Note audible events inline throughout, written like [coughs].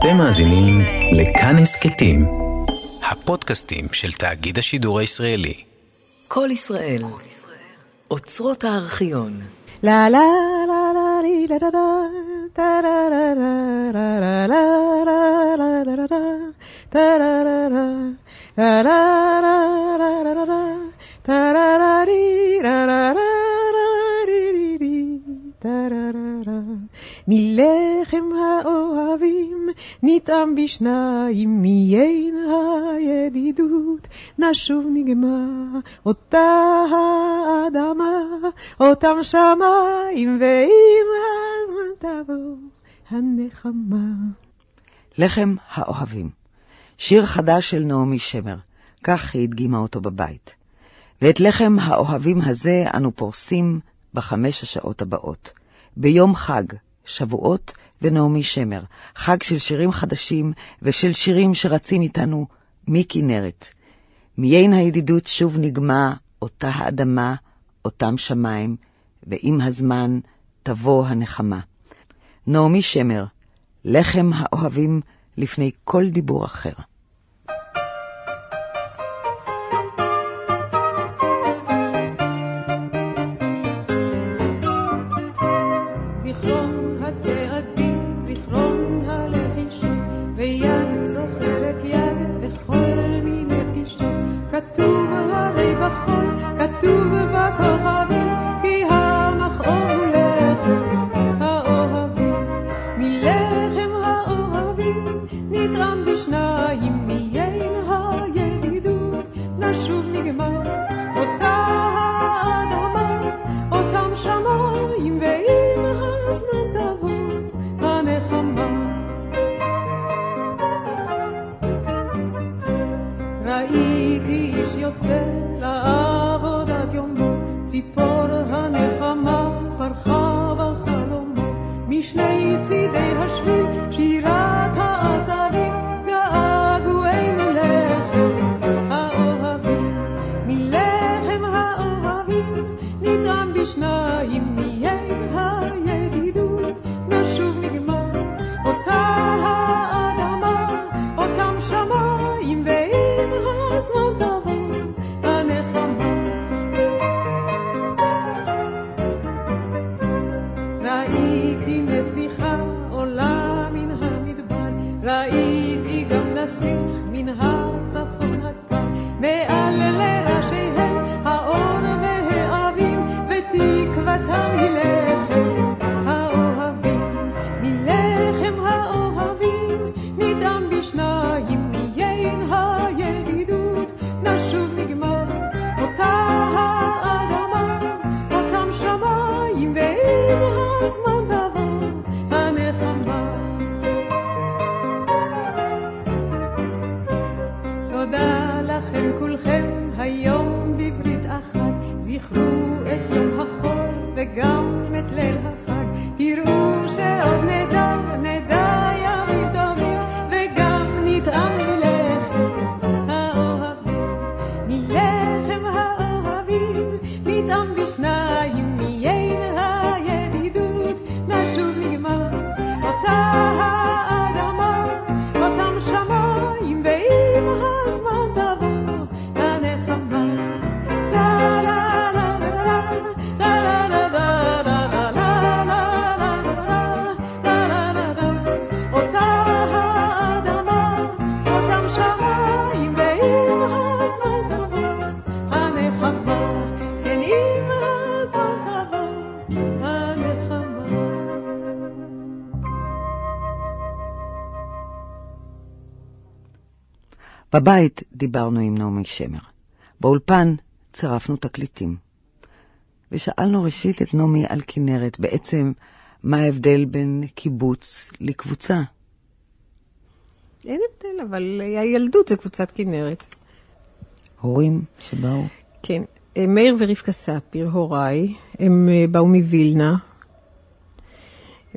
אתם מאזינים לכאן הסכתים, הפודקאסטים של תאגיד השידור הישראלי. כל ישראל, אוצרות הארכיון. לה לה לה לה לי לה לה לה טה לה לה לה לה לה לה לה לה לה לה טה לה לה לה לה לה לה לה לה לה לה לה לה לה מלחם האוהבים נטעם בשניים מיין הידידות נשוב נגמר אותה האדמה אותם שמיים ואם הזמן תבוא הנחמה. לחם האוהבים, שיר חדש של נעמי שמר, כך היא הדגימה אותו בבית. ואת לחם האוהבים הזה אנו פורסים בחמש השעות הבאות. ביום חג, שבועות ונעמי שמר, חג של שירים חדשים ושל שירים שרצים איתנו מכנרת. מיין הידידות שוב נגמה אותה האדמה, אותם שמיים, ועם הזמן תבוא הנחמה. נעמי שמר, לחם האוהבים לפני כל דיבור אחר. בבית דיברנו עם נעמי שמר. באולפן צירפנו תקליטים. ושאלנו ראשית את נעמי על כנרת, בעצם מה ההבדל בין קיבוץ לקבוצה. אין הבדל, אבל הילדות זה קבוצת כנרת. הורים שבאו. כן. אה, מאיר ורבקה ספיר, הוריי, הם אה, באו מווילנה,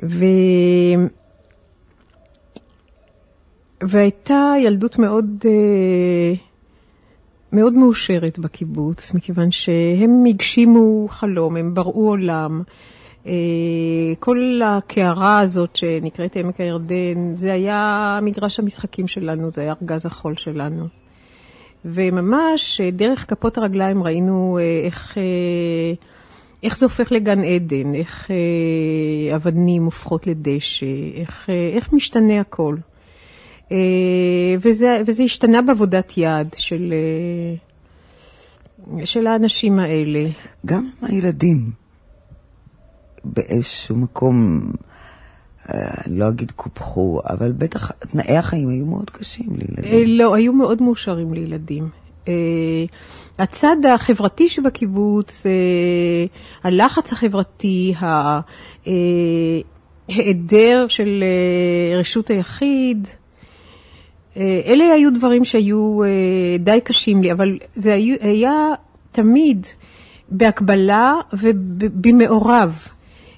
ו... והייתה ילדות מאוד, אה, מאוד מאושרת בקיבוץ, מכיוון שהם הגשימו חלום, הם בראו עולם, אה, כל הקערה הזאת שנקראת עמק הירדן, זה היה מגרש המשחקים שלנו, זה היה ארגז החול שלנו. וממש אה, דרך כפות הרגליים ראינו איך, איך זה הופך לגן עדן, איך אבנים הופכות לדשא, איך, איך משתנה הכל. וזה, וזה השתנה בעבודת יד של, של האנשים האלה. גם הילדים. באיזשהו מקום, אה, לא אגיד קופחו, אבל בטח תנאי החיים היו מאוד קשים לילדים. אה, לא, היו מאוד מאושרים לילדים. Uh, הצד החברתי שבקיבוץ, uh, הלחץ החברתי, ההיעדר של uh, רשות היחיד, אלה היו דברים שהיו uh, די קשים לי, אבל זה היה, היה תמיד בהקבלה ובמעורב.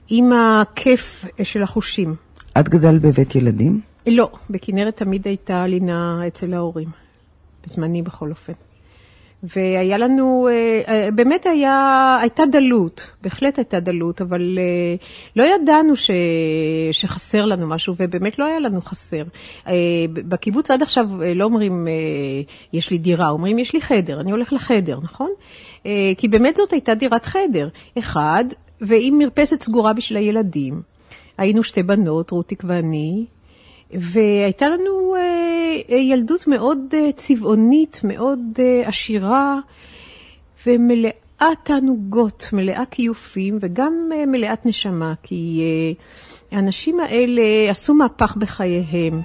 עם הכיף של החושים. את גדלת בבית ילדים? לא, בכנרת תמיד הייתה לינה אצל ההורים, בזמני בכל אופן. והיה לנו, אה, אה, באמת היה, הייתה דלות, בהחלט הייתה דלות, אבל אה, לא ידענו ש, שחסר לנו משהו, ובאמת לא היה לנו חסר. בקיבוץ עד עכשיו לא אומרים, יש לי דירה, אומרים, יש לי חדר, אני הולך לחדר, נכון? כי באמת זאת הייתה דירת חדר. אחד, ועם מרפסת סגורה בשביל הילדים. היינו שתי בנות, רוטיק ואני, והייתה לנו אה, ילדות מאוד אה, צבעונית, מאוד אה, עשירה ומלאה תענוגות, מלאה כיופים וגם מלאת נשמה, כי האנשים האלה עשו מהפך בחייהם.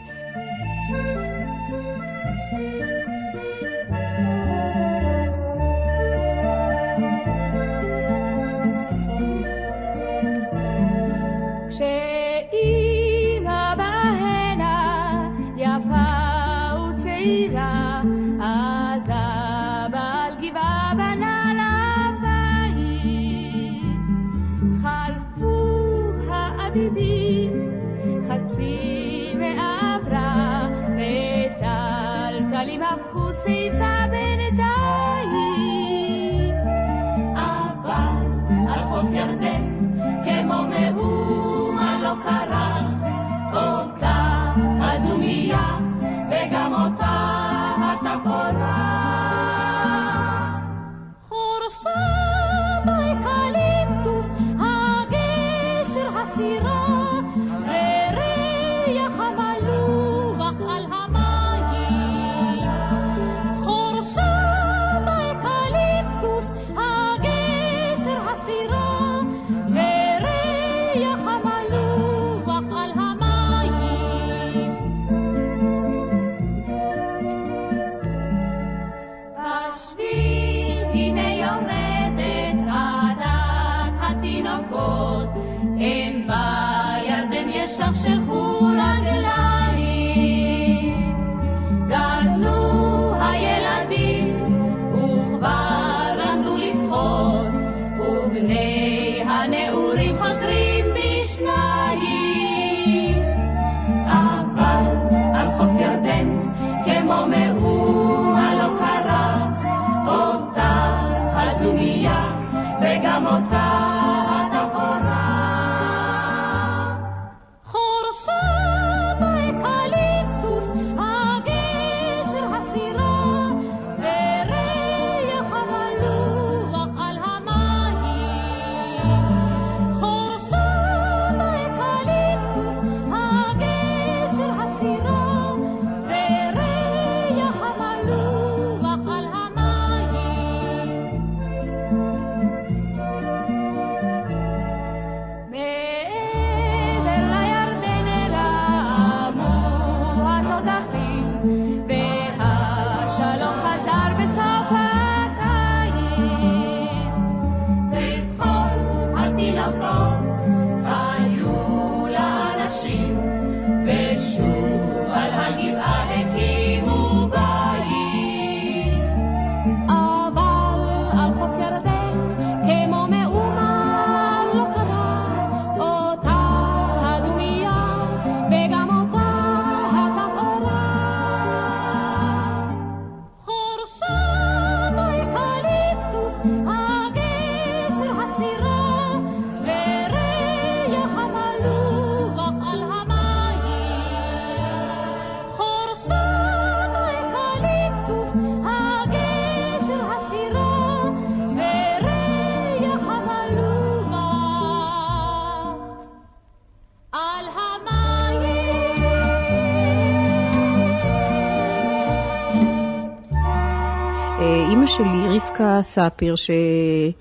רבקה ספיר, שהיא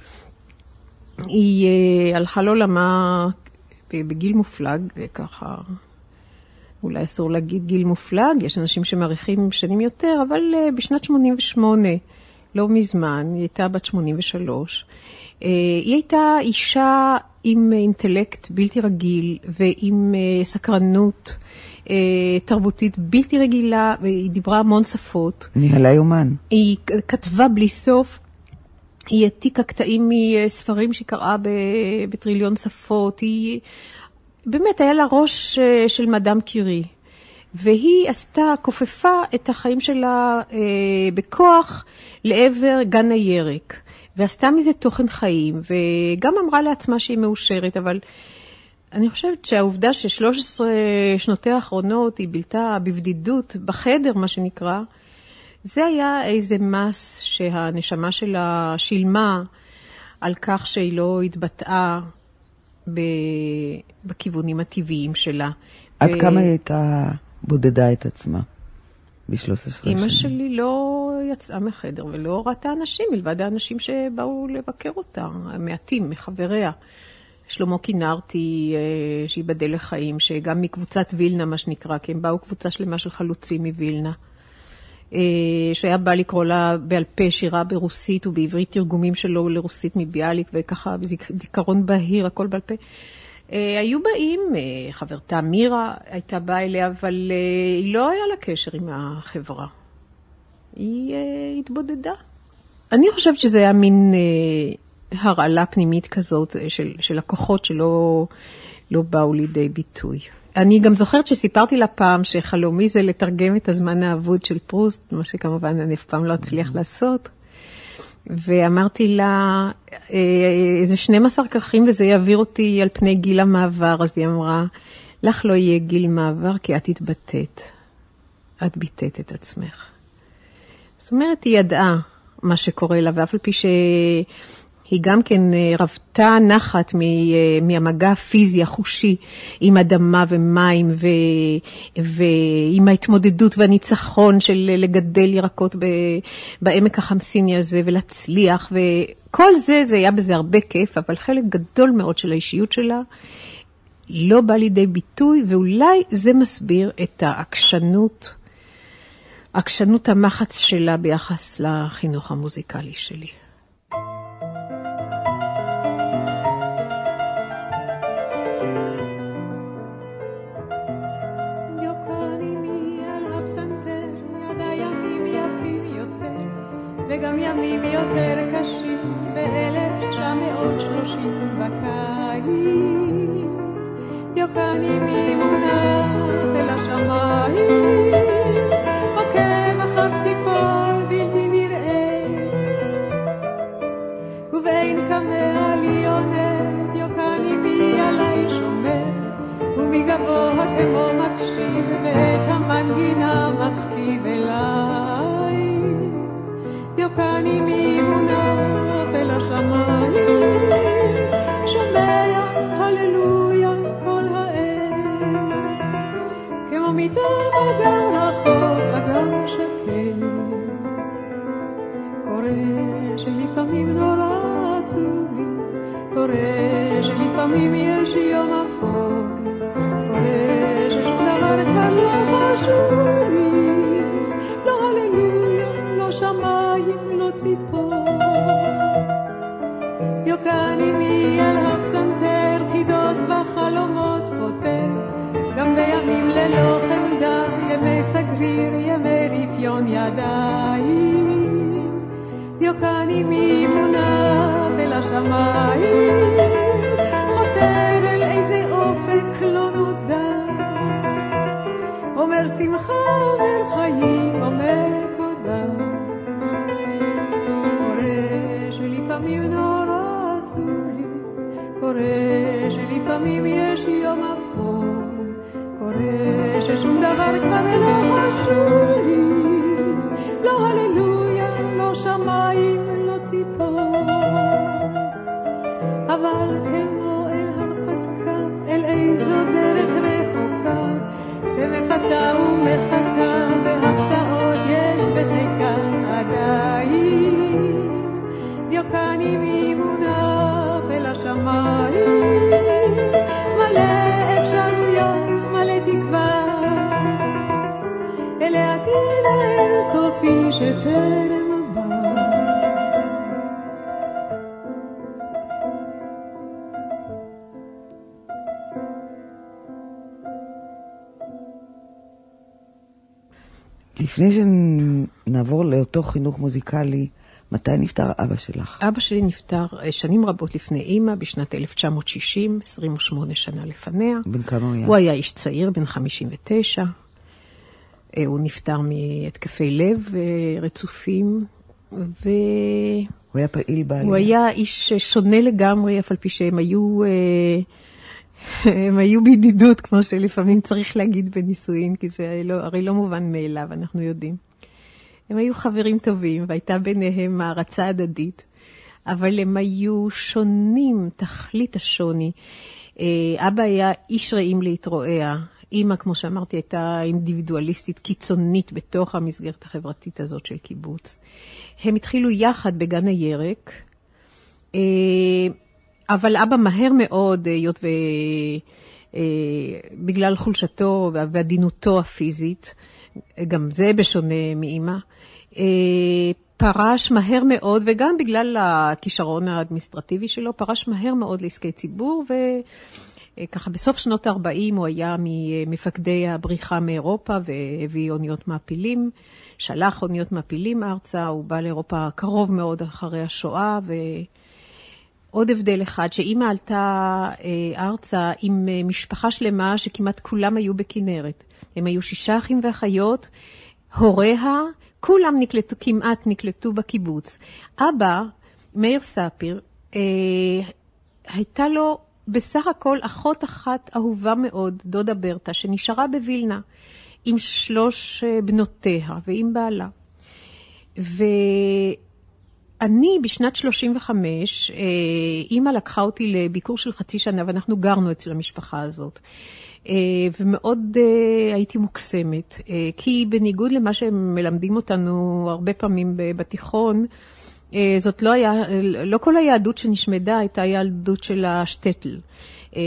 אה, הלכה לעולמה בגיל מופלג, ככה, אולי אסור להגיד גיל מופלג, יש אנשים שמעריכים שנים יותר, אבל אה, בשנת 88, לא מזמן, היא הייתה בת 83. אה, היא הייתה אישה עם אינטלקט בלתי רגיל ועם סקרנות. תרבותית בלתי רגילה, והיא דיברה המון שפות. ניהלה יומן. היא כתבה בלי סוף. היא העתיקה קטעים מספרים שהיא קראה בטריליון שפות. היא, באמת, היה לה ראש אה, של מאדם קירי. והיא עשתה, כופפה את החיים שלה אה, בכוח לעבר גן הירק. ועשתה מזה תוכן חיים, וגם אמרה לעצמה שהיא מאושרת, אבל אני חושבת שהעובדה ש-13 שנותיה האחרונות היא בילתה בבדידות, בחדר, מה שנקרא, זה היה איזה מס שהנשמה שלה שילמה על כך שהיא לא התבטאה בכיוונים הטבעיים שלה. עד ו... כמה היא הייתה בודדה את עצמה ב-13 שנים? אימא שלי לא יצאה מחדר ולא ראתה אנשים, מלבד האנשים שבאו לבקר אותה, המעטים מחבריה. שלמה כינרתי, אה, שייבדל לחיים, שגם מקבוצת וילנה, מה שנקרא, כי הם באו קבוצה שלמה של חלוצים מווילנה. אה, שהיה בא לקרוא לה בעל פה שירה ברוסית ובעברית תרגומים שלו לרוסית מביאליק, וככה זיכרון בהיר, הכל בעל פה. אה, היו באים, חברתה מירה הייתה באה אליה, אבל היא לא היה לה קשר עם החברה. היא התבודדה. אני חושבת שזה היה מין הרעלה פנימית כזאת אה, של, של לקוחות שלא לא באו לידי ביטוי. אני גם זוכרת שסיפרתי לה פעם שחלומי זה לתרגם את הזמן האבוד של פרוסט, מה שכמובן אני אף פעם לא אצליח mm-hmm. לעשות. ואמרתי לה, אה, איזה 12 כרכים וזה יעביר אותי על פני גיל המעבר. אז היא אמרה, לך לא יהיה גיל מעבר כי את התבטאת. את ביטאת את עצמך. זאת אומרת, היא ידעה מה שקורה לה, ואף על פי ש... היא גם כן אה, רבתה נחת אה, מהמגע הפיזי, החושי, עם אדמה ומים, ו, ועם ההתמודדות והניצחון של לגדל ירקות בעמק החמסיני הזה, ולהצליח, וכל זה, זה היה בזה הרבה כיף, אבל חלק גדול מאוד של האישיות שלה לא בא לידי ביטוי, ואולי זה מסביר את העקשנות. עקשנות המחץ שלה ביחס לחינוך המוזיקלי שלי. וגם ימים יותר קשים ב-1930 בקיץ. יוקני ממונה אל השמיים, עוקב אחר ציפור בלתי נראית, ובין קמיה לי עונד, יוקני מי עלי שומר, ומגבוה כמו מקשיב, ואת המנגינה מכתיב אליי. דיוקני ממונה אל השמיים, לפני שנעבור לאותו חינוך מוזיקלי, מתי נפטר אבא שלך? אבא שלי נפטר אה, שנים רבות לפני אימא, בשנת 1960, 28 שנה לפניה. בן כמה הוא היה? הוא היה איש צעיר, בן 59. אה, הוא נפטר מהתקפי לב אה, רצופים, והוא הוא היה פעיל בעלייה. היה איש שונה לגמרי, אף על פי שהם היו, הם היו בידידות, כמו שלפעמים צריך להגיד בנישואין, כי זה לא, הרי לא מובן מאליו, אנחנו יודעים. הם היו חברים טובים, והייתה ביניהם הערצה הדדית, אבל הם היו שונים, תכלית השוני. אה, אבא היה איש רעים להתרועע. אימא, כמו שאמרתי, הייתה אינדיבידואליסטית קיצונית בתוך המסגרת החברתית הזאת של קיבוץ. הם התחילו יחד בגן הירק, אה, אבל אבא מהר מאוד, היות ו... אה, בגלל חולשתו ועדינותו הפיזית, גם זה בשונה מאימא, אה, פרש מהר מאוד, וגם בגלל הכישרון האדמיניסטרטיבי שלו, פרש מהר מאוד לעסקי ציבור, וככה בסוף שנות ה-40 הוא היה ממפקדי הבריחה מאירופה והביא אוניות מעפילים, שלח אוניות מעפילים ארצה, הוא בא לאירופה קרוב מאוד אחרי השואה, ועוד הבדל אחד, שאימא עלתה אה, ארצה עם אה, משפחה שלמה שכמעט כולם היו בכנרת. הם היו שישה אחים ואחיות, הוריה, כולם נקלטו, כמעט נקלטו בקיבוץ. אבא, מאיר ספיר, אה, הייתה לו בסך הכל אחות אחת אהובה מאוד, דודה ברטה, שנשארה בווילנה עם שלוש אה, בנותיה ועם בעלה. ואני בשנת 35, אה, אימא לקחה אותי לביקור של חצי שנה ואנחנו גרנו אצל המשפחה הזאת. אה, ומאוד אה, הייתי מוקסמת, כי בניגוד למה שהם מלמדים אותנו הרבה פעמים בתיכון, זאת לא היה, לא כל היהדות שנשמדה הייתה יהדות של השטטל.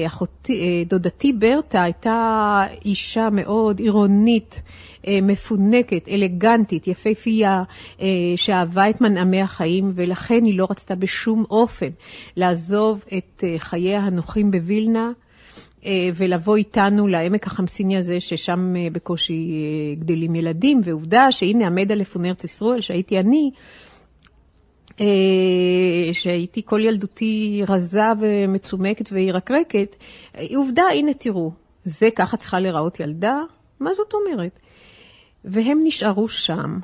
אחותי, דודתי ברטה הייתה אישה מאוד עירונית, מפונקת, אלגנטית, יפהפייה, שאהבה את מנעמי החיים, ולכן היא לא רצתה בשום אופן לעזוב את חייה הנוחים בווילנה. אה, ולבוא איתנו לעמק החמסיני הזה, ששם אה, בקושי אה, גדלים ילדים, ועובדה שהנה עמדה לפון ארץ ישראל, שהייתי אני, שהייתי כל ילדותי רזה ומצומקת וירקרקת, עובדה, הנה תראו, זה ככה צריכה להיראות ילדה? מה זאת אומרת? והם נשארו שם.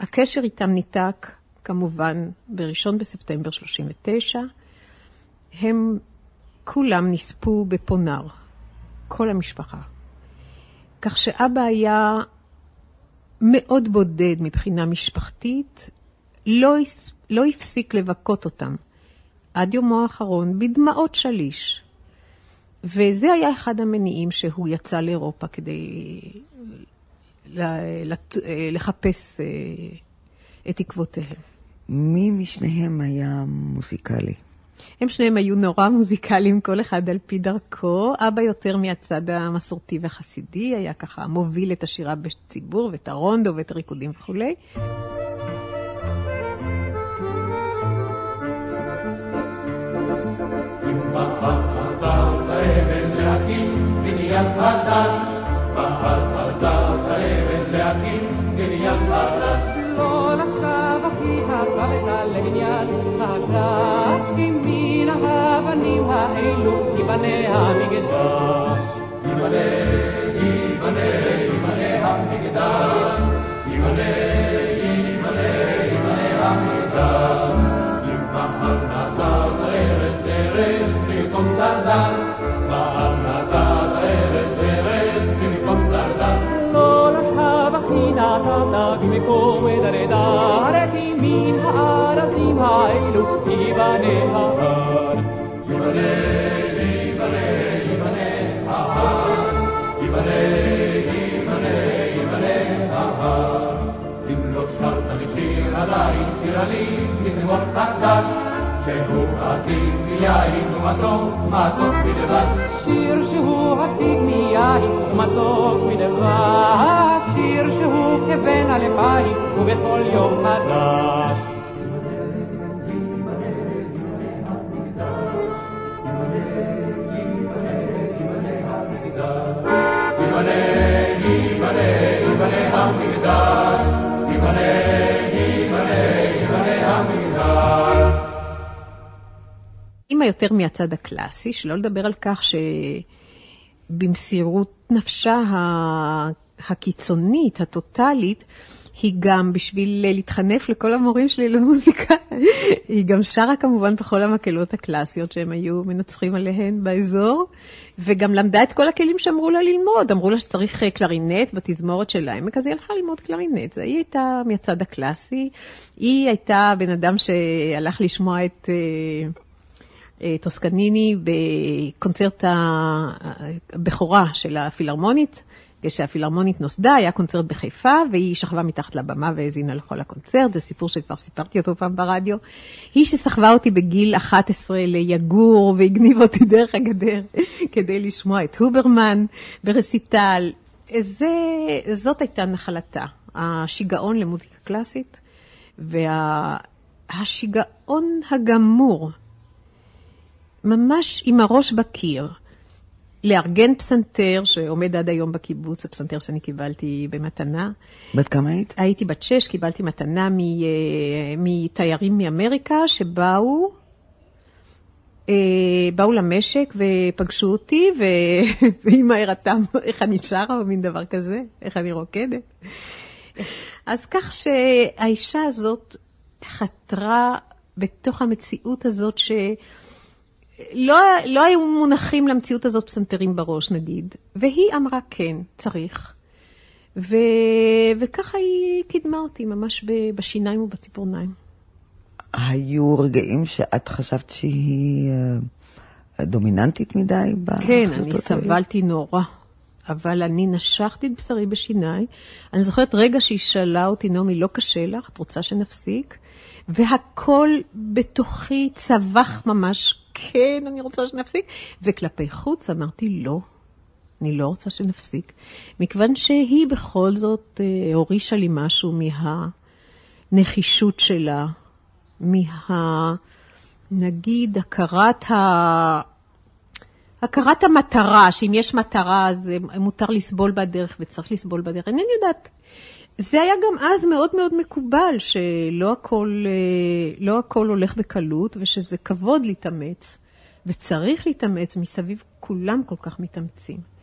הקשר איתם ניתק, כמובן, ב-1 בספטמבר 39. הם כולם נספו בפונר, כל המשפחה. כך שאבא היה מאוד בודד מבחינה משפחתית, לא, לא הפסיק לבכות אותם עד יומו האחרון בדמעות שליש. וזה היה אחד המניעים שהוא יצא לאירופה כדי לחפש אה, את עקבותיהם. מי משניהם היה מוזיקלי? הם שניהם היו נורא מוזיקליים, כל אחד על פי דרכו. אבא יותר מהצד המסורתי והחסידי, היה ככה מוביל את השירה בציבור ואת הרונדו ואת הריקודים וכולי. לא האבנים האלו ייבנה המקדש. ייבנה, ייבנה, ייבנה המקדש. ייבנה, ייבנה, ייבנה המקדש. אם מחר נתן ארץ ארץ במקום דרדר, מחר נתן ארץ ארץ במקום דרדר. לא לשווא אחי נתת במקום דרדר, כי מן הארזים האלו ייבנה ההר. ייבנה, ייבנה, ההר. אם לא שרת לי שיר עליי, שיר לי מזמור חדש. שהוא עתיק מיין ומתוק, מתוק מדבש. שיר שהוא עתיק מיין ומתוק מדבש, שיר שהוא כבן אלפיים ובכל יום חדש. אימא יותר מהצד הקלאסי, שלא לדבר על כך שבמסירות נפשה הקיצונית, הטוטלית, היא גם, בשביל להתחנף לכל המורים שלי למוזיקה, [laughs] היא גם שרה כמובן בכל המקהלות הקלאסיות שהם היו מנצחים עליהן באזור, וגם למדה את כל הכלים שאמרו לה ללמוד. אמרו לה שצריך אה, קלרינט בתזמורת של העמק, אז היא הלכה ללמוד קלרינט. היא הייתה מהצד הקלאסי, היא הייתה בן אדם שהלך לשמוע את... אה, טוסקניני בקונצרט הבכורה של הפילהרמונית. כשהפילהרמונית נוסדה, היה קונצרט בחיפה, והיא שכבה מתחת לבמה והאזינה לכל הקונצרט, זה סיפור שכבר סיפרתי אותו פעם ברדיו. היא שסחבה אותי בגיל 11 ליגור והגניבה אותי דרך הגדר [laughs] כדי לשמוע את הוברמן ברסיטל. זה, זאת הייתה נחלתה, השיגעון למוזיקה קלאסית, והשיגעון הגמור, ממש עם הראש בקיר. לארגן פסנתר שעומד עד היום בקיבוץ, הפסנתר שאני קיבלתי במתנה. בת כמה היית? הייתי בת שש, קיבלתי מתנה מ- אה, מתיירים מאמריקה שבאו, אה, באו למשק ופגשו אותי, [laughs] ואימא הראתה [laughs] איך אני שרה או מין דבר כזה, איך אני רוקדת. אז כך שהאישה הזאת חתרה בתוך המציאות הזאת ש... לא, לא היו מונחים למציאות הזאת פסנתרים בראש, נגיד, והיא אמרה כן, צריך. ו... וככה היא קידמה אותי, ממש ב- בשיניים ובציפורניים. היו רגעים שאת חשבת שהיא אה, דומיננטית מדי בהחלטות כן, אני האלה? סבלתי נורא, אבל אני נשכתי את בשרי בשיניי. אני זוכרת רגע שהיא שאלה אותי, נעמי, לא קשה לך? את רוצה שנפסיק? והכל בתוכי צבח ממש, כן, אני רוצה שנפסיק. וכלפי חוץ אמרתי, לא, אני לא רוצה שנפסיק. מכיוון שהיא בכל זאת אה, הורישה לי משהו מהנחישות שלה, מה... נגיד, הכרת ה... הכרת המטרה, שאם יש מטרה אז אה, מותר לסבול בדרך וצריך לסבול בדרך. אינני יודעת. זה היה גם אז מאוד מאוד מקובל, שלא הכל, אה, לא הכל הולך בקלות, ושזה כבוד להתאמץ, וצריך להתאמץ, מסביב כולם כל כך מתאמצים.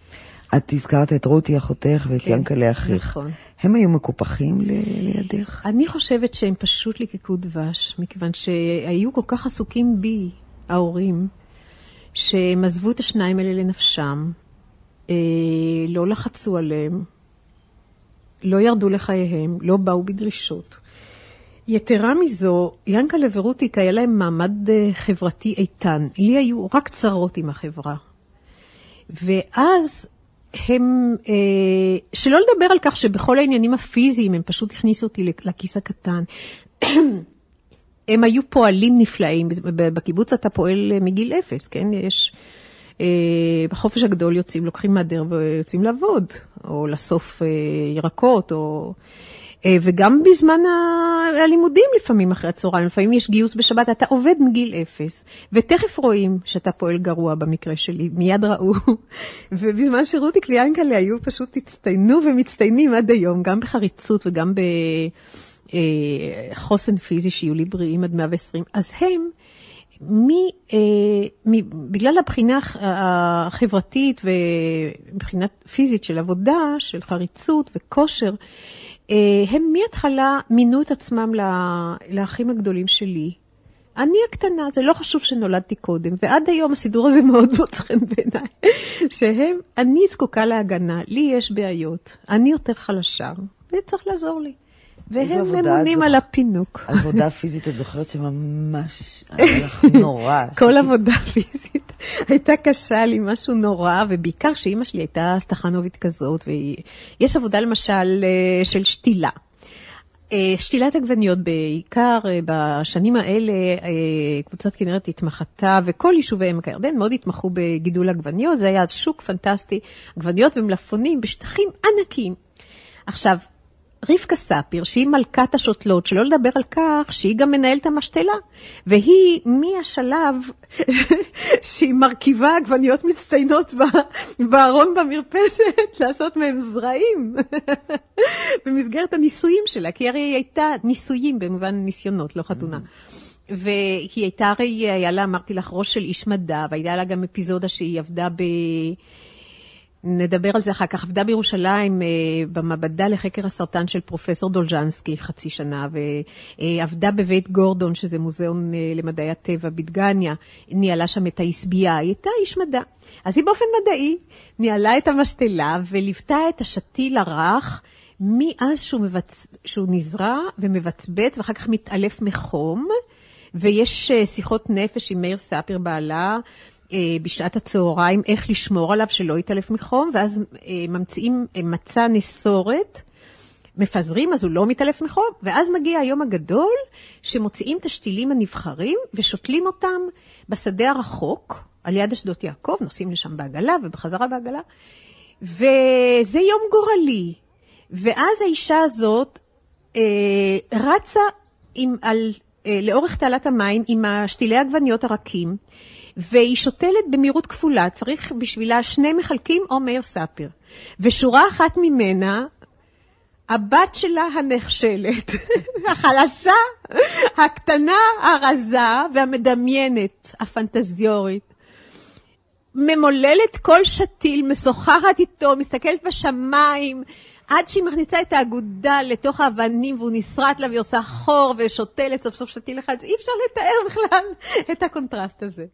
את הזכרת את רותי אחותך ואת כן, ינקלה אחיך. נכון. הם היו מקופחים ל- לידך? אני חושבת שהם פשוט ליקקו דבש, מכיוון שהיו כל כך עסוקים בי, ההורים, שהם עזבו את השניים האלה לנפשם, אה, לא לחצו עליהם, לא ירדו לחייהם, לא באו בדרישות. יתרה מזו, ינקלה ורוטיק היה להם מעמד אה, חברתי איתן. לי היו רק צרות עם החברה. ואז הם, אה, שלא לדבר על כך שבכל העניינים הפיזיים הם פשוט הכניסו אותי לכיס הקטן. [clears throat] הם היו פועלים נפלאים, בקיבוץ אתה פועל אה, מגיל אפס, כן? יש... אה, בחופש הגדול יוצאים, לוקחים מהדר ויוצאים לעבוד, או לאסוף אה, ירקות, או... אה, וגם בזמן הלימודים לפעמים אחרי הצהריים, לפעמים יש גיוס בשבת, אתה עובד מגיל אפס, ותכף רואים שאתה פועל גרוע במקרה שלי, מיד ראו. [laughs] ובזמן שרותי קליאנקלה היו פשוט הצטיינו ומצטיינים עד היום, גם בחריצות וגם בחוסן פיזי, שיהיו לי בריאים עד 120, אז הם... מ, אה, מ, בגלל הבחינה הח- החברתית ומבחינה פיזית של עבודה, של חריצות וכושר, אה, הם מההתחלה מינו את עצמם לאחים הגדולים שלי. אני הקטנה, זה לא חשוב שנולדתי קודם, ועד היום הסידור הזה [laughs] מאוד מוצא חן בעיניי, שהם, אני זקוקה להגנה, לי יש בעיות, אני יותר חלשה, וצריך לעזור לי. והם ממונים על הפינוק. עבודה פיזית, את זוכרת שממש [laughs] היה לך נורא. כל עבודה פיזית הייתה קשה לי, משהו נורא, ובעיקר שאימא שלי הייתה סטחנובית כזאת, ויש עבודה למשל אה, של שתילה. אה, שתילת עגבניות בעיקר אה, בשנים האלה, קבוצת כנרת התמחתה, וכל יישובי עמק הירדן מאוד התמחו בגידול עגבניות, זה היה אז שוק פנטסטי, עגבניות ומלפפונים בשטחים ענקיים. עכשיו, רבקה ספיר, שהיא מלכת השותלות, שלא לדבר על כך שהיא גם מנהלת המשתלה, והיא מהשלב [laughs] שהיא מרכיבה עגבניות מצטיינות בארון במרפסת, [laughs] לעשות מהם זרעים [laughs] במסגרת הניסויים שלה, כי הרי היא הייתה ניסויים במובן ניסיונות, לא חתונה. והיא הייתה הרי, היה לה, אמרתי לך, ראש של איש מדע, והייתה לה גם אפיזודה שהיא עבדה ב... נדבר על זה אחר כך. עבדה בירושלים אה, במעבדה לחקר הסרטן של פרופסור דולז'נסקי חצי שנה, ועבדה בבית גורדון, שזה מוזיאון אה, למדעי הטבע בדגניה, ניהלה שם את ה-SBI, הייתה איש מדע. אז היא באופן מדעי ניהלה את המשתלה וליוותה את השתיל הרך. מאז שהוא, מבצ... שהוא נזרע ומבצבץ ואחר כך מתעלף מחום, ויש אה, שיחות נפש עם מאיר ספיר בעלה, בשעת הצהריים, איך לשמור עליו שלא יתעלף מחום, ואז אה, ממציאים אה, מצע נסורת, מפזרים, אז הוא לא מתעלף מחום, ואז מגיע היום הגדול, שמוציאים את השתילים הנבחרים ושותלים אותם בשדה הרחוק, על יד אשדות יעקב, נוסעים לשם בעגלה ובחזרה בעגלה, וזה יום גורלי. ואז האישה הזאת אה, רצה עם, על, אה, לאורך תעלת המים עם השתילי עגבניות הרכים, והיא שותלת במהירות כפולה, צריך בשבילה שני מחלקים או מאיר ספיר. ושורה אחת ממנה, הבת שלה הנחשלת, [laughs] החלשה, הקטנה, הרזה והמדמיינת, הפנטזיורית. ממוללת כל שתיל, משוחחת איתו, מסתכלת בשמיים, עד שהיא מכניסה את האגודל לתוך האבנים והוא נשרט לה והיא עושה חור ושותלת סוף סוף שתיל אחד, אי אפשר לתאר בכלל את הקונטרסט הזה.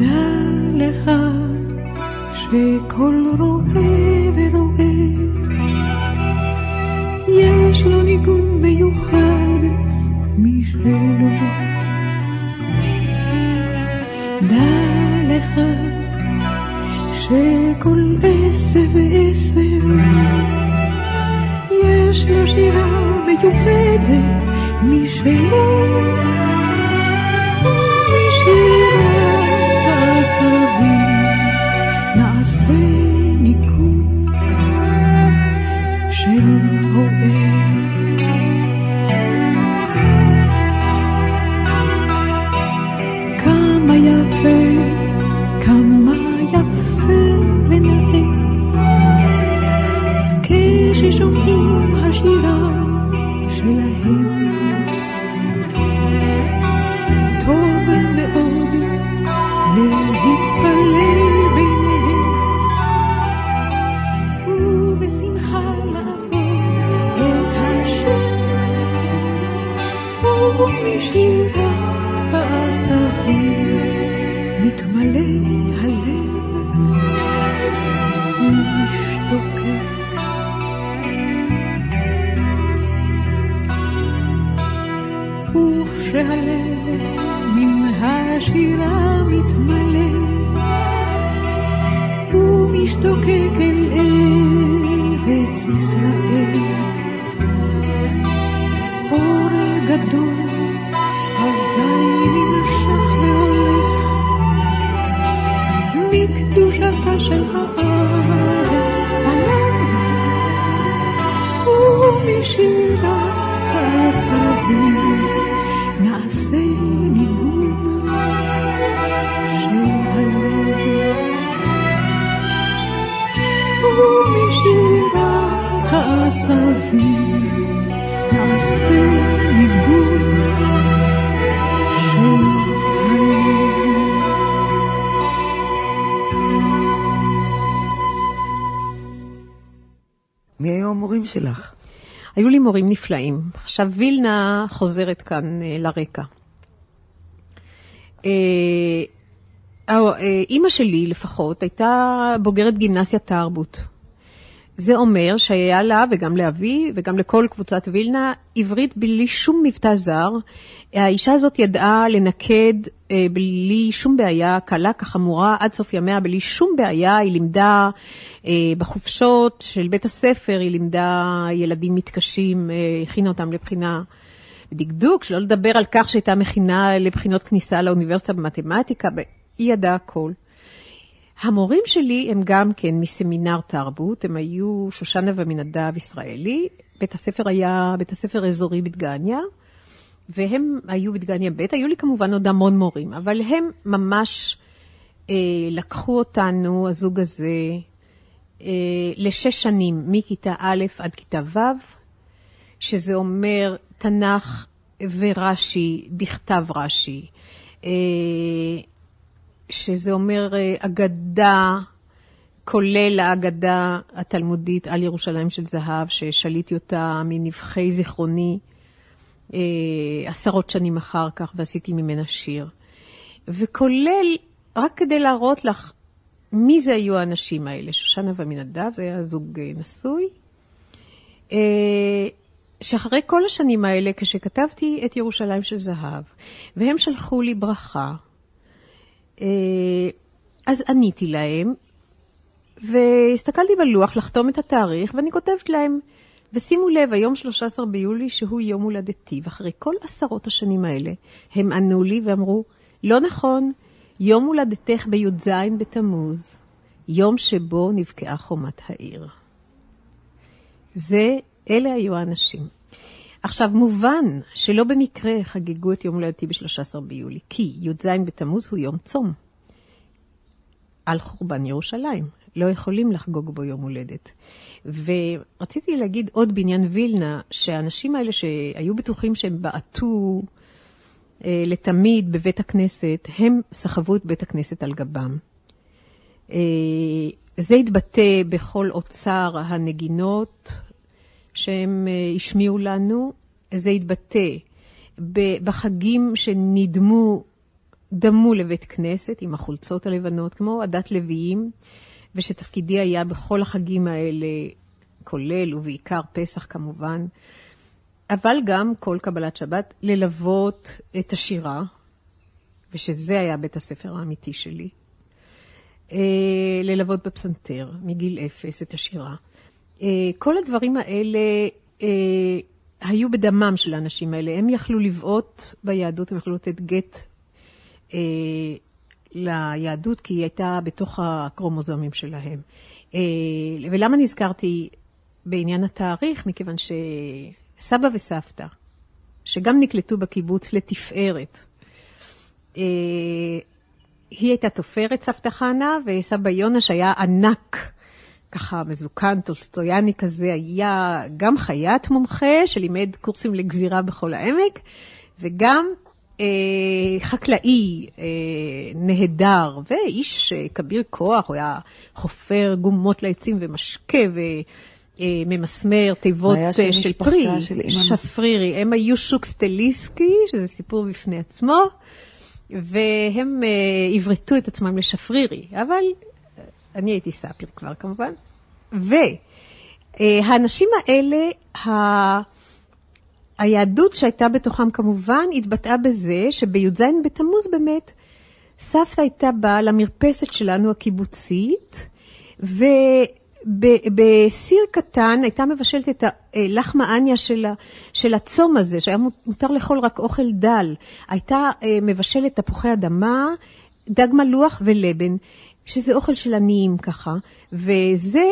דע לך שכל רואה ורואה יש לו ניגון מיוחד משלו. דע לך שכל עשר ועשר יש לו שירה מיוחדת משלו. לי מורים נפלאים. עכשיו וילנה חוזרת כאן אה, לרקע. אה, אה, אימא שלי לפחות הייתה בוגרת גימנסיה תרבות. זה אומר שהיה לה, וגם לאבי, וגם לכל קבוצת וילנה, עברית בלי שום מבטא זר. האישה הזאת ידעה לנקד אה, בלי שום בעיה, קלה כחמורה עד סוף ימיה, בלי שום בעיה. היא לימדה אה, בחופשות של בית הספר, היא לימדה ילדים מתקשים, אה, הכינה אותם לבחינה בדקדוק, שלא לדבר על כך שהייתה מכינה לבחינות כניסה לאוניברסיטה במתמטיקה, היא ידעה הכל. המורים שלי הם גם כן מסמינר תרבות, הם היו שושנה ומנדב ישראלי, בית הספר היה בית הספר אזורי בדגניה, והם היו בדגניה ב', היו לי כמובן עוד המון מורים, אבל הם ממש אה, לקחו אותנו, הזוג הזה, אה, לשש שנים, מכיתה א' עד כיתה ו', שזה אומר תנ"ך ורש"י, בכתב רש"י. אה, שזה אומר אה, אגדה, כולל האגדה התלמודית על ירושלים של זהב, ששליתי אותה מנבחי זיכרוני אה, עשרות שנים אחר כך, ועשיתי ממנה שיר. וכולל, רק כדי להראות לך מי זה היו האנשים האלה, שושנה ומנדב, זה היה זוג אה, נשוי, שאחרי כל השנים האלה, כשכתבתי את ירושלים של זהב, והם שלחו לי ברכה, אז עניתי להם, והסתכלתי בלוח לחתום את התאריך, ואני כותבת להם, ושימו לב, היום 13 ביולי, שהוא יום הולדתי, ואחרי כל עשרות השנים האלה, הם ענו לי ואמרו, לא נכון, יום הולדתך בי"ז בתמוז, יום שבו נבקעה חומת העיר. זה, אלה היו האנשים. עכשיו, מובן שלא במקרה חגגו את יום הולדתי ב-13 ביולי, כי י"ז בתמוז הוא יום צום. על חורבן ירושלים. לא יכולים לחגוג בו יום הולדת. ורציתי להגיד עוד בעניין וילנה, שהאנשים האלה שהיו בטוחים שהם בעטו אה, לתמיד בבית הכנסת, הם סחבו את בית הכנסת על גבם. אה, זה התבטא בכל אוצר הנגינות שהם אה, השמיעו לנו, זה התבטא בחגים שנדמו, דמו לבית כנסת עם החולצות הלבנות, כמו עדת לוויים, ושתפקידי היה בכל החגים האלה, כולל ובעיקר פסח כמובן, אבל גם כל קבלת שבת, ללוות את השירה, ושזה היה בית הספר האמיתי שלי. אה, ללוות בפסנתר מגיל אפס את השירה. אה, כל הדברים האלה אה, היו בדמם של האנשים האלה. הם יכלו לבעוט ביהדות, הם יכלו לתת גט אה, ליהדות, כי היא הייתה בתוך הקרומוזומים שלהם. ולמה נזכרתי בעניין התאריך? מכיוון שסבא וסבתא, שגם נקלטו בקיבוץ לתפארת, היא הייתה תופרת, סבתא חנה, וסבא יונה, שהיה ענק. ככה מזוקן, טולסטויאני כזה, היה גם חייט מומחה שלימד קורסים לגזירה בכל העמק, וגם אה, חקלאי אה, נהדר, ואיש אה, כביר כוח, הוא היה חופר גומות לעצים ומשקה וממסמר תיבות אה, של פרי, של שפרירי. הם היו שוק סטליסקי, שזה סיפור בפני עצמו, והם אה, עברתו את עצמם לשפרירי, אבל אני הייתי סאפיר כבר כמובן, והאנשים האלה, ה... היהדות שהייתה בתוכם כמובן התבטאה בזה שבי"ז בתמוז באמת סבתא הייתה באה למרפסת שלנו הקיבוצית, ובסיר קטן הייתה מבשלת את הלחמה אניה של, של הצום הזה, שהיה מותר לאכול רק אוכל דל. הייתה אה, מבשלת תפוחי אדמה, דג מלוח ולבן. שזה אוכל של עניים ככה, וזה,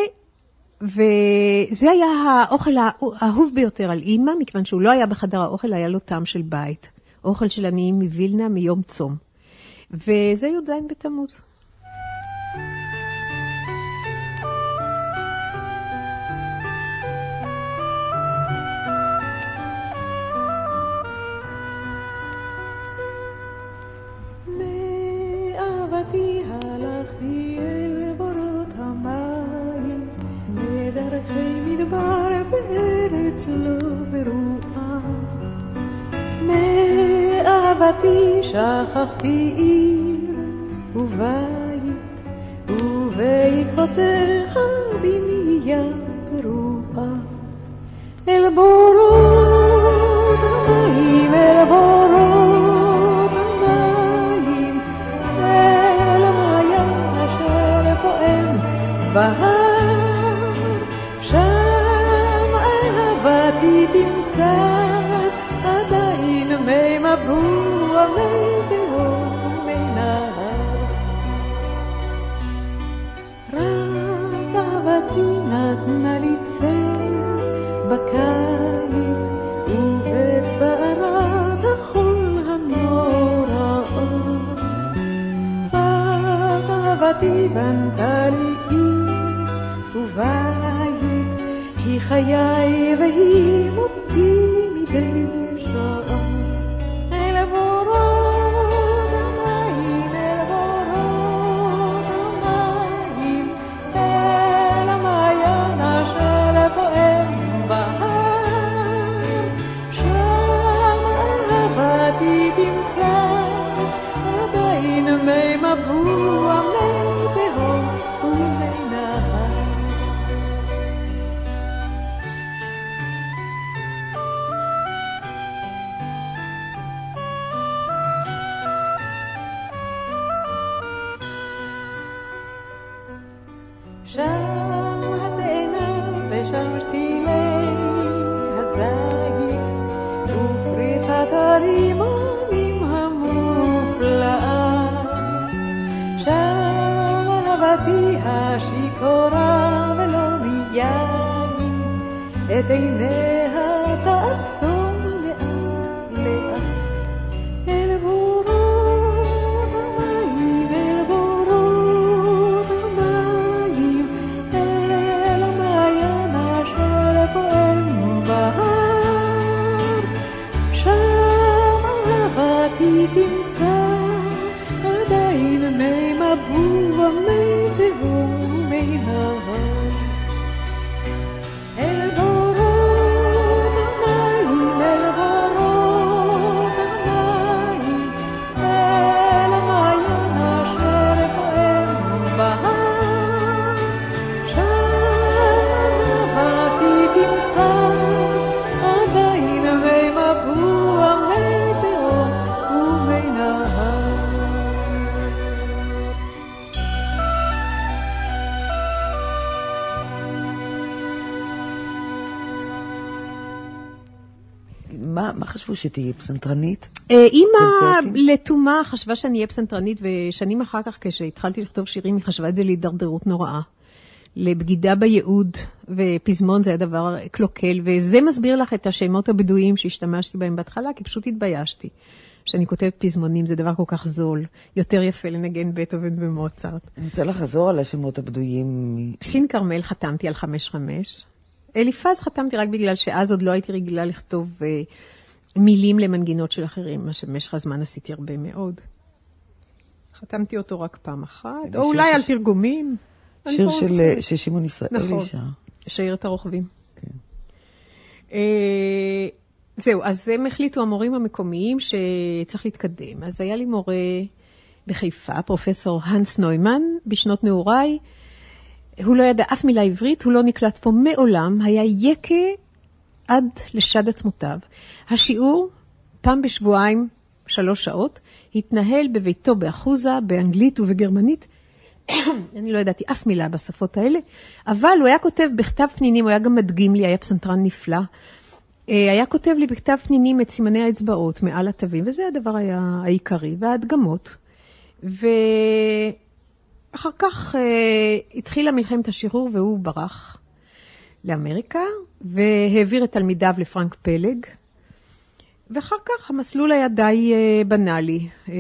וזה היה האוכל האהוב ביותר על אימא, מכיוון שהוא לא היה בחדר האוכל, היה לו טעם של בית. אוכל של עניים מווילנה מיום צום. וזה י"ז בתמוז. אהבתי שכחתי עיר ובית, ובעקבותיך בנייה ברוח אל בורות בהר, שם אהבתי תמצא עדיין מי מבוע, מי תהום, מי נהר. רק אהבתי נתנה לי צל בקיץ ובסערת החול הנוראה. רק אהבתי בנתה לי ובית, היא חיי והיא מותי את עיניה שתהיי פסנתרנית? אה, אימא קונצרטים? לתומה חשבה שאני אהיה פסנתרנית, ושנים אחר כך, כשהתחלתי לכתוב שירים, היא חשבה את זה להידרדרות נוראה. לבגידה בייעוד, ופזמון זה הדבר קלוקל, וזה מסביר לך את השמות הבדויים שהשתמשתי בהם בהתחלה, כי פשוט התביישתי. שאני כותבת פזמונים זה דבר כל כך זול, יותר יפה לנגן בטהובן ומוצרט. אני רוצה לחזור על השמות הבדויים. שין כרמל חתמתי על חמש חמש. אליפז חתמתי רק בגלל שאז עוד לא הייתי רגילה לכתוב אה, מילים למנגינות של אחרים, מה שבמשך הזמן עשיתי הרבה מאוד. חתמתי אותו רק פעם אחת, או אולי על תרגומים. שיר של, זוכרת. ששמעון ישראלי נכון. שיירת הרוכבים. אה, זהו, אז הם החליטו, המורים המקומיים, שצריך להתקדם. אז היה לי מורה בחיפה, פרופסור הנס נוימן, בשנות נעוריי. הוא לא ידע אף מילה עברית, הוא לא נקלט פה מעולם, היה יקה עד לשד עצמותיו. השיעור, פעם בשבועיים, שלוש שעות, התנהל בביתו באחוזה, באנגלית ובגרמנית. [coughs] אני לא ידעתי אף מילה בשפות האלה, אבל הוא היה כותב בכתב פנינים, הוא היה גם מדגים לי, היה פסנתרן נפלא. אה, היה כותב לי בכתב פנינים את סימני האצבעות מעל התווים, וזה הדבר היה העיקרי, וההדגמות. ואחר כך אה, התחילה מלחמת השחרור והוא ברח לאמריקה, והעביר את תלמידיו לפרנק פלג. ואחר כך המסלול היה די אה, בנאלי. אה,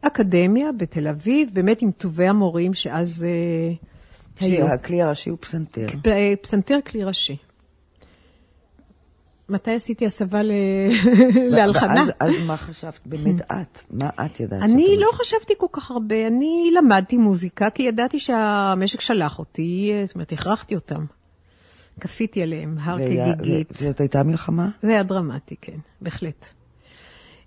אקדמיה בתל אביב, באמת עם טובי המורים שאז אה, היו. שהכלי הראשי הוא פסנתר. פ- פסנתר כלי ראשי. מתי עשיתי הסבה ל- להלחנה? אז מה חשבת באמת [laughs] את? מה את ידעת? אני לא חשבתי כל כך הרבה, אני למדתי מוזיקה, כי ידעתי שהמשק שלח אותי, זאת אומרת, הכרחתי אותם. כפיתי עליהם, הר כגיגית. זאת הייתה מלחמה? זה היה דרמטי, כן, בהחלט.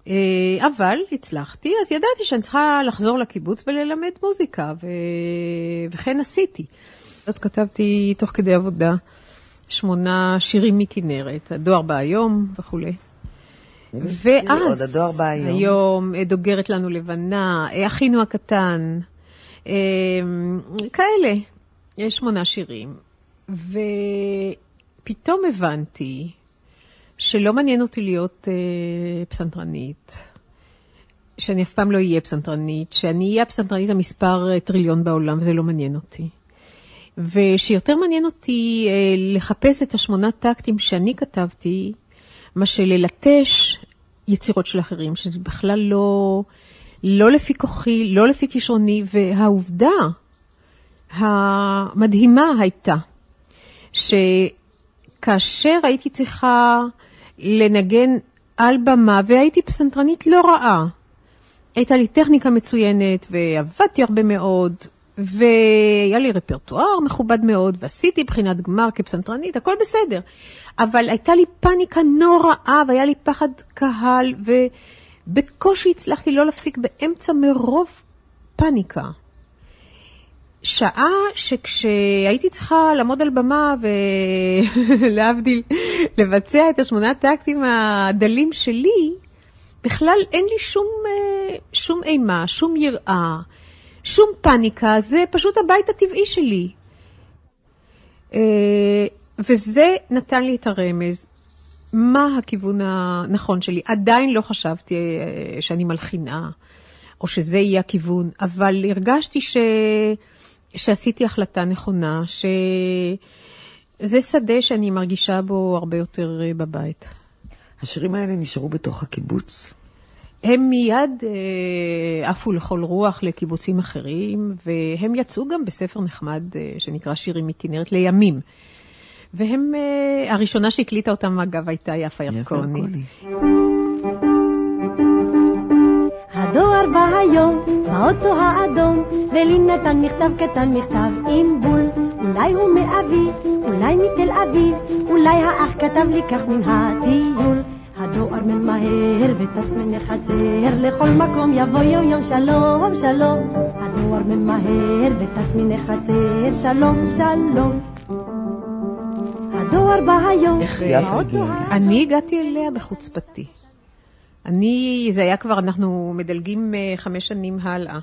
אה, אבל הצלחתי, אז ידעתי שאני צריכה לחזור לקיבוץ וללמד מוזיקה, ו... וכן עשיתי. אז כתבתי תוך כדי עבודה שמונה שירים מכנרת, הדואר בא היום וכולי. ואז, עוד הדואר בא היום. אה, דוגרת לנו לבנה, אה, אחינו הקטן, כאלה. יש שמונה שירים. ופתאום הבנתי שלא מעניין אותי להיות אה, פסנתרנית, שאני אף פעם לא אהיה פסנתרנית, שאני אהיה הפסנתרנית המספר אה, טריליון בעולם, וזה לא מעניין אותי. ושיותר מעניין אותי אה, לחפש את השמונה טקטים שאני כתבתי, מה שללטש יצירות של אחרים, שזה בכלל לא, לא לפי כוחי, לא לפי כישרוני, והעובדה המדהימה הייתה, שכאשר הייתי צריכה לנגן על במה, והייתי פסנתרנית לא רעה, הייתה לי טכניקה מצוינת, ועבדתי הרבה מאוד, והיה לי רפרטואר מכובד מאוד, ועשיתי בחינת גמר כפסנתרנית, הכל בסדר. אבל הייתה לי פאניקה נוראה, והיה לי פחד קהל, ובקושי הצלחתי לא להפסיק באמצע מרוב פאניקה. שעה שכשהייתי צריכה לעמוד על במה ולהבדיל, לבצע את השמונה טקטים הדלים שלי, בכלל אין לי שום, אה, שום אימה, שום יראה, שום פאניקה, זה פשוט הבית הטבעי שלי. אה, וזה נתן לי את הרמז. מה הכיוון הנכון שלי? עדיין לא חשבתי אה, שאני מלחינה, או שזה יהיה הכיוון, אבל הרגשתי ש... שעשיתי החלטה נכונה, שזה שדה שאני מרגישה בו הרבה יותר אה, בבית. השירים האלה נשארו בתוך הקיבוץ? הם מיד אה, עפו לכל רוח לקיבוצים אחרים, והם יצאו גם בספר נחמד אה, שנקרא שירים מכנרת לימים. והם, אה, הראשונה שהקליטה אותם אגב הייתה יפה ירקוני. הדואר בא היום, באוטו האדום, ולי נתן מכתב קטן מכתב עם בול. אולי הוא מאבי, אולי מתל אביב, אולי האח כתב לי כך מן הטיול. הדואר ממהר וטס מן החצר, לכל מקום יבוא יו יום שלום שלום. הדואר ממהר וטס מן החצר, שלום שלום. הדואר בא היום, איך יפה הגיעה? אני הגעתי אליה בחוצפתי. אני, זה היה כבר, אנחנו מדלגים אה, חמש שנים הלאה.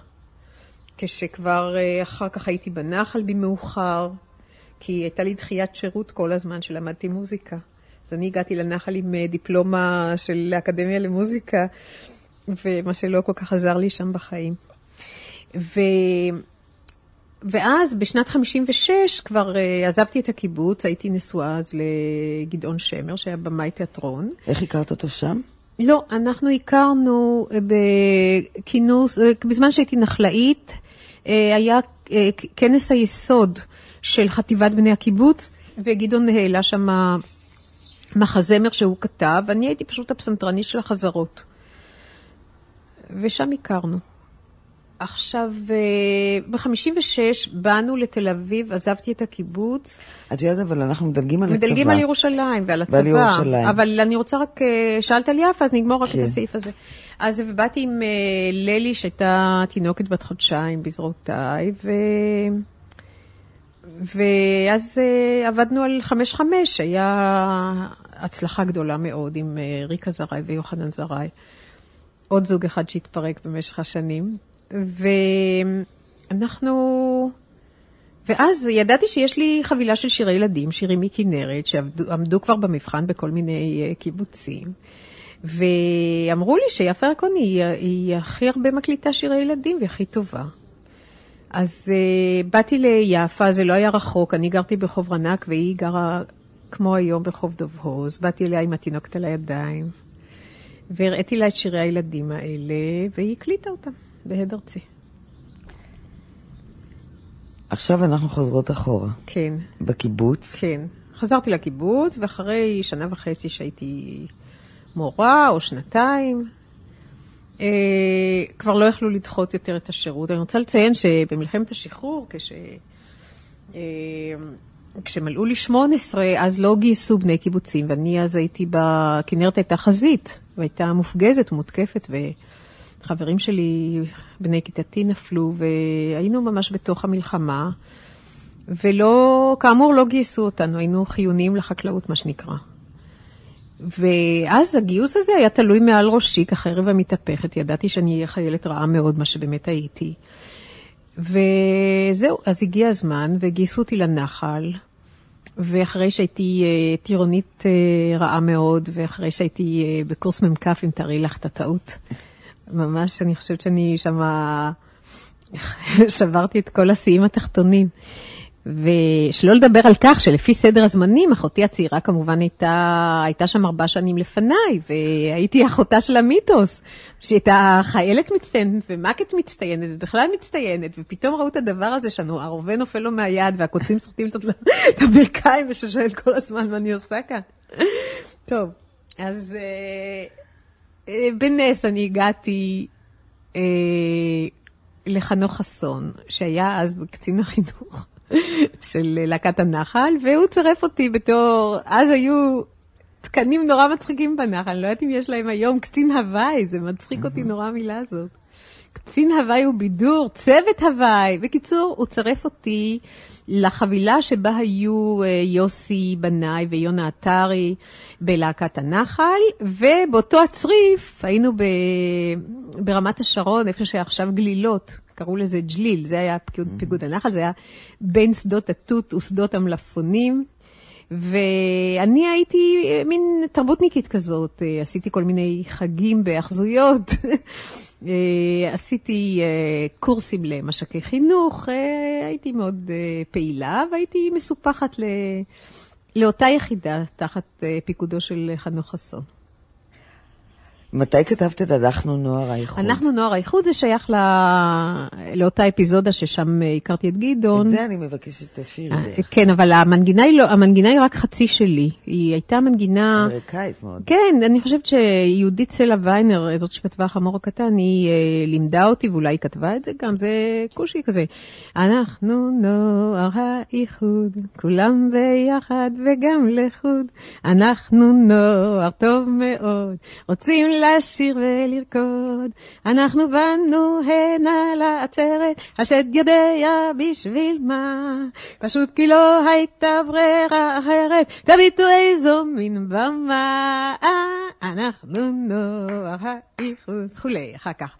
כשכבר אה, אחר כך הייתי בנחל במאוחר, כי הייתה לי דחיית שירות כל הזמן שלמדתי מוזיקה. אז אני הגעתי לנחל עם אה, דיפלומה של האקדמיה למוזיקה, ומה שלא כל כך עזר לי שם בחיים. ו... ואז בשנת 56 כבר uh, עזבתי את הקיבוץ, הייתי נשואה אז לגדעון שמר, שהיה במאי תיאטרון. איך הכרת אותו שם? לא, אנחנו הכרנו אה, בכינוס, אה, בזמן שהייתי נחלאית, אה, היה כנס היסוד של חטיבת בני הקיבוץ, וגדעון העלה שם מחזמר שהוא כתב, ואני הייתי פשוט הפסנתרנית של החזרות. ושם הכרנו. עכשיו, ב-56' באנו לתל אביב, עזבתי את הקיבוץ. את יודעת, אבל אנחנו מדלגים על הצבא. מדלגים על ירושלים ועל הצבא. ועל ירושלים. אבל אני רוצה רק, אה, שאלת על יפה, אז נגמור רק כן. את הסעיף הזה. אז באתי עם אה, ללי, שהייתה תינוקת בת חודשיים בזרועותיי, ו... ואז אה, עבדנו על חמש חמש, היה הצלחה גדולה מאוד עם ריקה זרעי ויוחנן זרעי. עוד זוג אחד שהתפרק במשך השנים. ואנחנו... ואז ידעתי שיש לי חבילה של שירי ילדים, שירים מכנרת, שעמדו כבר במבחן בכל מיני אה, קיבוצים. ואמרו לי שיפה ירקוני היא, היא הכי הרבה מקליטה שירי ילדים והיא הכי טובה. אז uh, באתי ליפה, זה לא היה רחוק, אני גרתי ברחוב רנק והיא גרה כמו היום ברחוב דוב הוז. באתי אליה עם התינוקת על הידיים, והראיתי לה את שירי הילדים האלה, והיא הקליטה אותם. בהד ארצי. עכשיו אנחנו חוזרות אחורה. כן. בקיבוץ. כן. חזרתי לקיבוץ, ואחרי שנה וחצי שהייתי מורה, או שנתיים, אה, כבר לא יכלו לדחות יותר את השירות. אני רוצה לציין שבמלחמת השחרור, כש... אה, כשמלאו לי 18, אז לא גייסו בני קיבוצים, ואני אז הייתי בכנרת הייתה חזית, והייתה מופגזת ומותקפת, ו... חברים שלי, בני כיתתי נפלו, והיינו ממש בתוך המלחמה. ולא, כאמור, לא גייסו אותנו, היינו חיוניים לחקלאות, מה שנקרא. ואז הגיוס הזה היה תלוי מעל ראשי, כחרב המתהפכת. ידעתי שאני אהיה חיילת רעה מאוד, מה שבאמת הייתי. וזהו, אז הגיע הזמן, וגייסו אותי לנחל. ואחרי שהייתי אה, טירונית אה, רעה מאוד, ואחרי שהייתי אה, בקורס מ"כ, אם תארי לך את הטעות, ממש, אני חושבת שאני שמה... [laughs] שברתי את כל השיאים התחתונים. ושלא לדבר על כך שלפי סדר הזמנים, אחותי הצעירה כמובן הייתה, הייתה שם ארבע שנים לפניי, והייתי אחותה של המיתוס, שהייתה חיילת מצטיינת ומ"כית מצטיינת ובכלל מצטיינת, ופתאום ראו את הדבר הזה שהרובה נופל לו מהיד והקוצים סוחטים [laughs] את הברכיים, וששואלת כל הזמן מה אני עושה כאן. טוב, אז אה, בנס אני הגעתי אה, לחנוך חסון, שהיה אז קצין החינוך. [laughs] של להקת הנחל, והוא צירף אותי בתור, אז היו תקנים נורא מצחיקים בנחל, אני לא יודעת אם יש להם היום קצין הוואי, זה מצחיק אותי נורא המילה הזאת. קצין הוואי הוא בידור, צוות הוואי. בקיצור, הוא צירף אותי לחבילה שבה היו אה, יוסי בנאי ויונה עטרי בלהקת הנחל, ובאותו הצריף היינו ב... ברמת השרון, איפה שעכשיו גלילות. קראו לזה ג'ליל, זה היה פיגוד הנחל, זה היה בין שדות התות ושדות המלפפונים. ואני הייתי מין תרבותניקית כזאת, אה, עשיתי כל מיני חגים בהאחזויות, [laughs] אה, עשיתי אה, קורסים למשקי חינוך, הייתי מאוד פעילה והייתי מסופחת לאותה יחידה תחת פיקודו של חנוך חסון. מתי כתבת את אנחנו נוער האיחוד? אנחנו נוער האיחוד זה שייך לא... לאותה אפיזודה ששם הכרתי את גדעון. את זה אני מבקשת שתשאירי אה, לך. כן, אבל המנגינה היא, לא, המנגינה היא רק חצי שלי. היא הייתה מנגינה... אמריקאית מאוד. כן, אני חושבת שיהודית סלע ויינר, זאת שכתבה חמור הקטן, היא אה, לימדה אותי, ואולי היא כתבה את זה גם, זה כושי כזה. אנחנו נוער האיחוד, כולם ביחד וגם לחוד. אנחנו נוער טוב מאוד, רוצים לשיר ולרקוד. אנחנו באנו הנה לעצרת, השד יודע בשביל מה. פשוט כי לא הייתה ברירה אחרת, תביטו איזו מין במה. אנחנו נוער וכולי, אחר כך.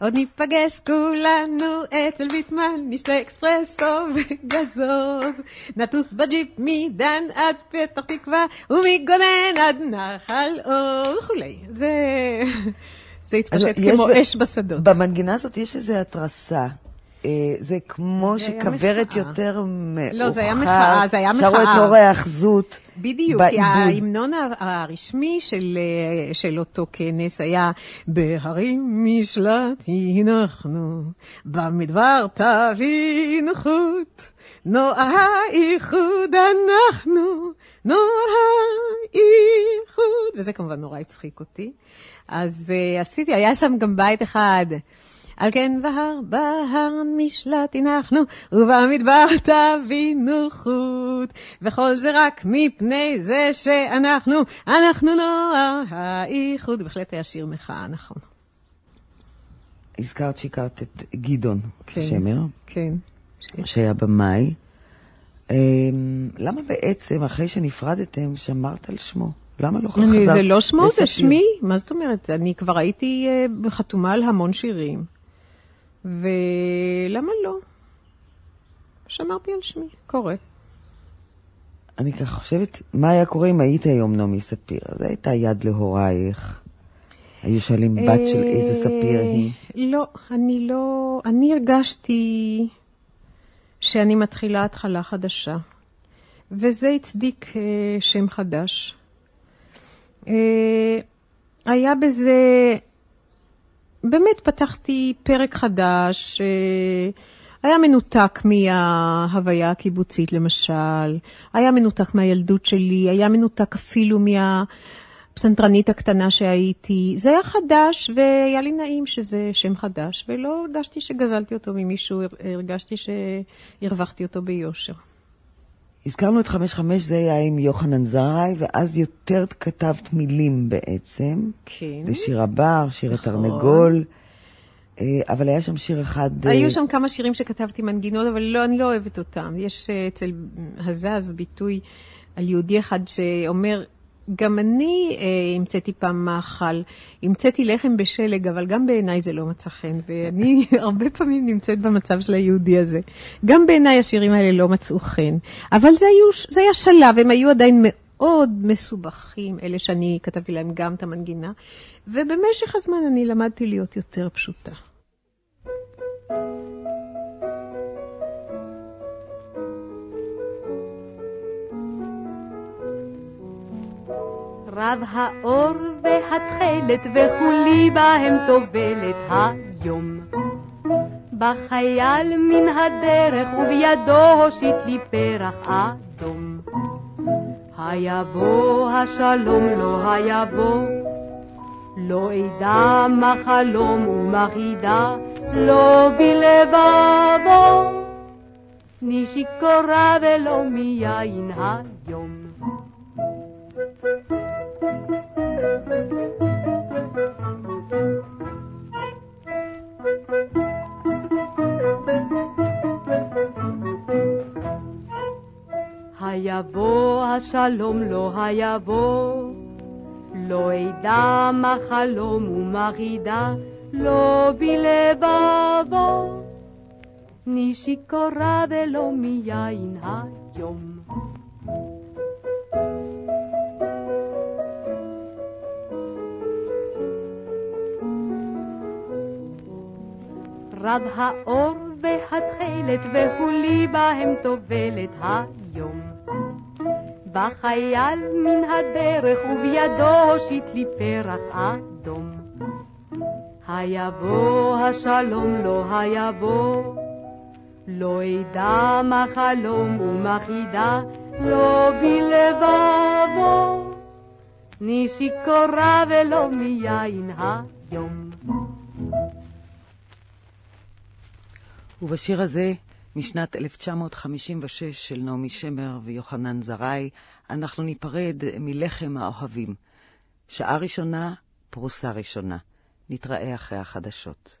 עוד ניפגש כולנו אצל ויטמן, נשתה אקספרסו וגזוז. נטוס בג'יפ מדן עד פתח תקווה, ומגונן עד נחל אור וכולי. זה, זה התפשט כמו ב... אש בשדות. במנגינה הזאת יש איזו התרסה. אה, זה כמו זה שכוורת מחאה. יותר מאוחר. לא, זה היה מחאה, זה היה שרו את מחאה. אור ההאחזות. בדיוק, כי. ההמנון הרשמי של, אה, של אותו כנס היה בהרים משלט הנחנו, במדבר תבינו חוט, נוער האיחוד אנחנו, נוער האיחוד, וזה כמובן נורא הצחיק אותי. אז uh, עשיתי, היה שם גם בית אחד. על כן בהר, בהר משלט הנחנו, ובמדבר תבינו חוט. וכל זה רק מפני זה שאנחנו, אנחנו נוער האיחוד. בהחלט היה שיר מחאה, נכון. הזכרת שהכרת את גדעון כן. שמר, כן. שהיה במאי. אמ, למה בעצם, אחרי שנפרדתם, שמרת על שמו? למה לא חזרת? זה לא שמו, זה? שמי. מה זאת אומרת? אני כבר הייתי אה, חתומה על המון שירים. ולמה לא? שמרתי על שמי, קורה. אני ככה חושבת, מה היה קורה אם היית היום נעמי ספיר? אז הייתה יד להורייך. היו שואלים בת של איזה ספיר היא. אה, לא, אני לא... אני הרגשתי שאני מתחילה התחלה חדשה, וזה הצדיק אה, שם חדש. אה, היה בזה... באמת פתחתי פרק חדש, אה, היה מנותק מההוויה הקיבוצית למשל, היה מנותק מהילדות שלי, היה מנותק אפילו מהפסנתרנית הקטנה שהייתי. זה היה חדש והיה לי נעים שזה שם חדש, ולא הרגשתי שגזלתי אותו ממישהו, הרגשתי שהרווחתי אותו ביושר. הזכרנו את 55, זה היה עם יוחנן זרעי, ואז יותר כתבת מילים בעצם. כן. לשיר הבר, שיר נכון. התרנגול. אה, אבל היה שם שיר אחד... אה, היו שם כמה שירים שכתבתי מנגינות, אבל לא, אני לא אוהבת אותם. יש אה, אצל הזז ביטוי על יהודי אחד שאומר, גם אני אה, המצאתי פעם מאכל, המצאתי לחם בשלג, אבל גם בעיניי זה לא מצא חן, ואני [laughs] הרבה פעמים נמצאת במצב של היהודי הזה. גם בעיניי השירים האלה לא מצאו חן, אבל זה, היו, זה היה שלב, הם היו עדיין מאוד מסובכים, אלה שאני כתבתי להם גם את המנגינה, ובמשך הזמן אני למדתי להיות יותר פשוטה. רב האור והתכלת וכולי בהם טובלת היום. בחייל מן הדרך ובידו הושיט לי פרח אדום. היבוא השלום לא היבוא, לא אדע מה חלום ומה חידה, לא בלבבו. אני שיכורה ולא מיין היום. היבוא השלום לא היבוא, לא אדע מה חלום ומה חידה, לא בלבבו. אני שיכורה ולא מיין היום. רב האור והתכלת והוא לי בהם טובלת היום. בחייל מן הדרך ובידו הושיט לי פרח אדום. היבוא השלום לא היבוא, לא אדע מה חלום ומה חידה, לא בלבבו. אני שיכורה ולא מיין היום. ובשיר הזה, משנת 1956 של נעמי שמר ויוחנן זרעי, אנחנו ניפרד מלחם האוהבים. שעה ראשונה, פרוסה ראשונה. נתראה אחרי החדשות.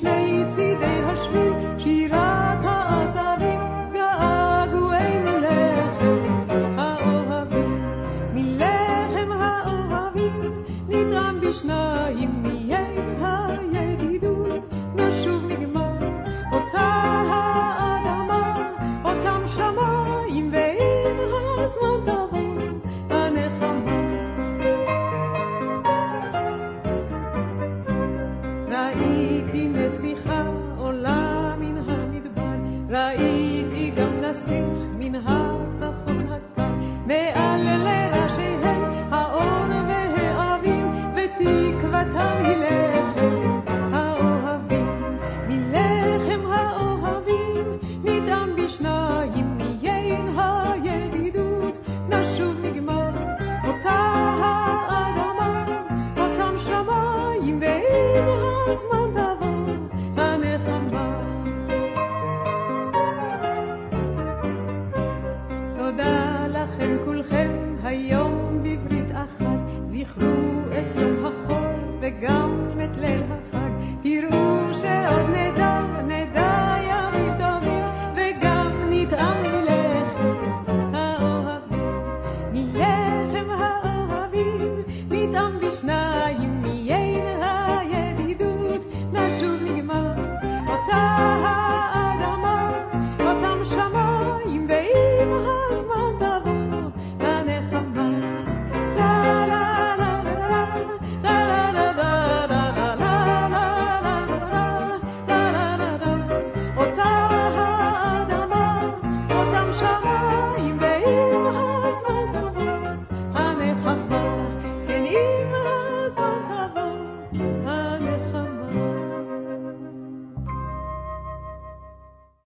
משני צידי השביל